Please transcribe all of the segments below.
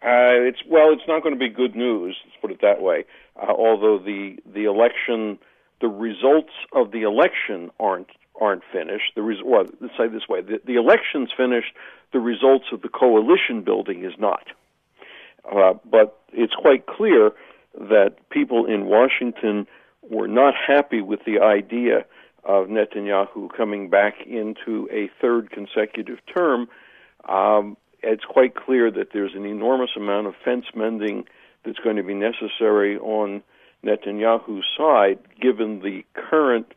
Uh, it's well, it's not going to be good news. Let's put it that way. Uh, although the the election, the results of the election aren't aren't finished. The res- well, let's say this way: the, the election's finished. The results of the coalition building is not. Uh, but it's quite clear that people in Washington were not happy with the idea of Netanyahu coming back into a third consecutive term. Um, it's quite clear that there's an enormous amount of fence mending that's going to be necessary on Netanyahu's side, given the current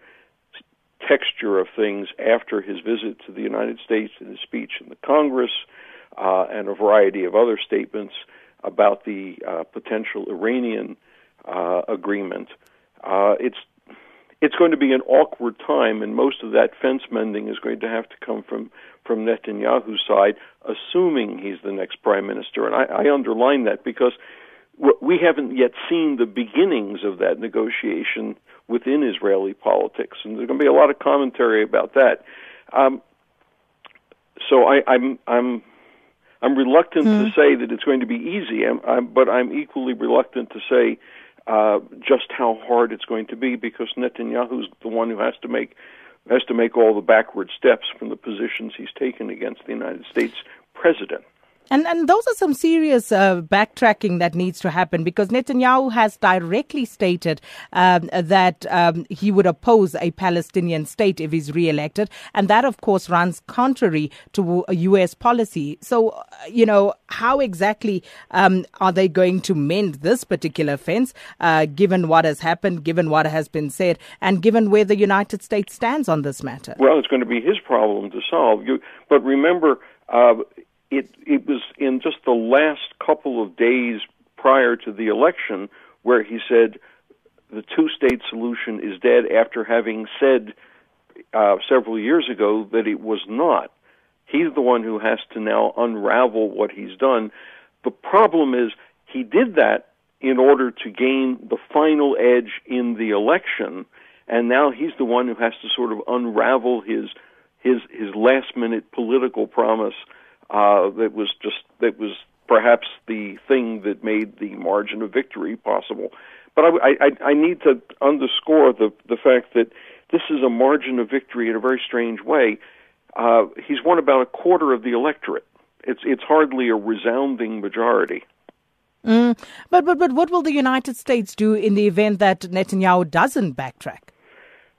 texture of things after his visit to the United States and his speech in the Congress, uh, and a variety of other statements about the uh, potential Iranian uh, agreement. Uh, it's it's going to be an awkward time, and most of that fence mending is going to have to come from from Netanyahu's side, assuming he's the next prime minister. And I, I underline that because we haven't yet seen the beginnings of that negotiation within Israeli politics, and there's going to be a lot of commentary about that. Um, so I, I'm I'm I'm reluctant mm. to hmm. say that it's going to be easy, I'm, I'm, but I'm equally reluctant to say uh, just how hard it's going to be because Netanyahu's the one who has to make has to make all the backward steps from the positions he's taken against the United States president. And and those are some serious uh, backtracking that needs to happen because Netanyahu has directly stated um, that um, he would oppose a Palestinian state if he's re-elected, and that of course runs contrary to U.S. policy. So uh, you know how exactly um, are they going to mend this particular fence, uh, given what has happened, given what has been said, and given where the United States stands on this matter? Well, it's going to be his problem to solve. You, but remember. Uh, it it was in just the last couple of days prior to the election where he said the two-state solution is dead after having said uh, several years ago that it was not. He's the one who has to now unravel what he's done. The problem is he did that in order to gain the final edge in the election, and now he's the one who has to sort of unravel his his his last minute political promise uh, that was just that was perhaps the thing that made the margin of victory possible. But I, I, I need to underscore the the fact that this is a margin of victory in a very strange way. Uh, he's won about a quarter of the electorate. It's it's hardly a resounding majority. Mm. But but but what will the United States do in the event that Netanyahu doesn't backtrack?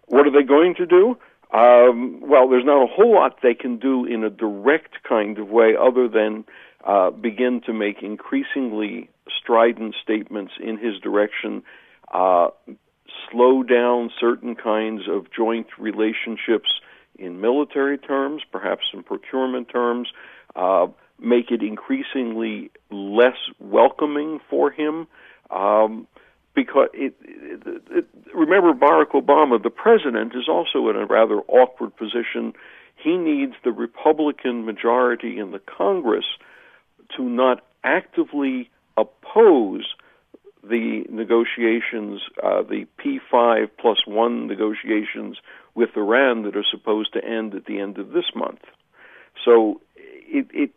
What are they going to do? Um, well, there's not a whole lot they can do in a direct kind of way other than uh, begin to make increasingly strident statements in his direction, uh, slow down certain kinds of joint relationships in military terms, perhaps in procurement terms, uh, make it increasingly less welcoming for him. Um, because it, it, it, remember Barack Obama, the president, is also in a rather awkward position. He needs the Republican majority in the Congress to not actively oppose the negotiations, uh, the P5 plus one negotiations with Iran that are supposed to end at the end of this month. So it, it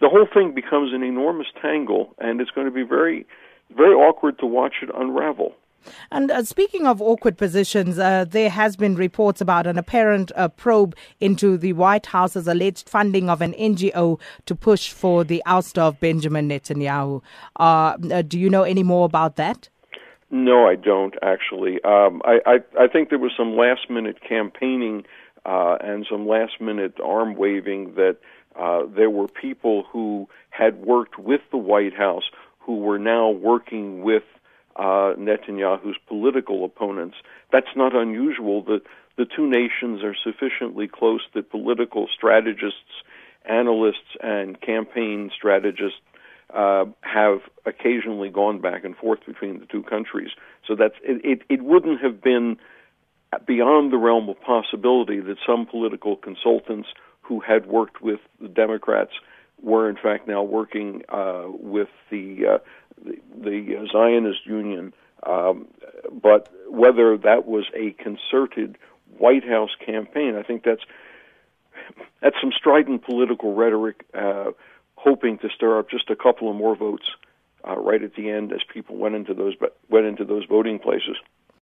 the whole thing becomes an enormous tangle, and it's going to be very very awkward to watch it unravel. And uh, speaking of awkward positions, uh, there has been reports about an apparent uh, probe into the White House's alleged funding of an NGO to push for the ouster of Benjamin Netanyahu. Uh, uh, do you know any more about that? No, I don't actually. Um, I, I, I think there was some last minute campaigning uh, and some last minute arm waving that there were people who had worked with the White House who were now working with uh, Netanyahu's political opponents. That's not unusual. The the two nations are sufficiently close that political strategists, analysts, and campaign strategists uh, have occasionally gone back and forth between the two countries. So that's it, it, it wouldn't have been beyond the realm of possibility that some political consultants who had worked with the Democrats were in fact now working uh, with the, uh, the Zionist Union. Um, but whether that was a concerted White House campaign, I think that's that's some strident political rhetoric. Uh, hoping to stir up just a couple of more votes uh, right at the end as people went into those went into those voting places.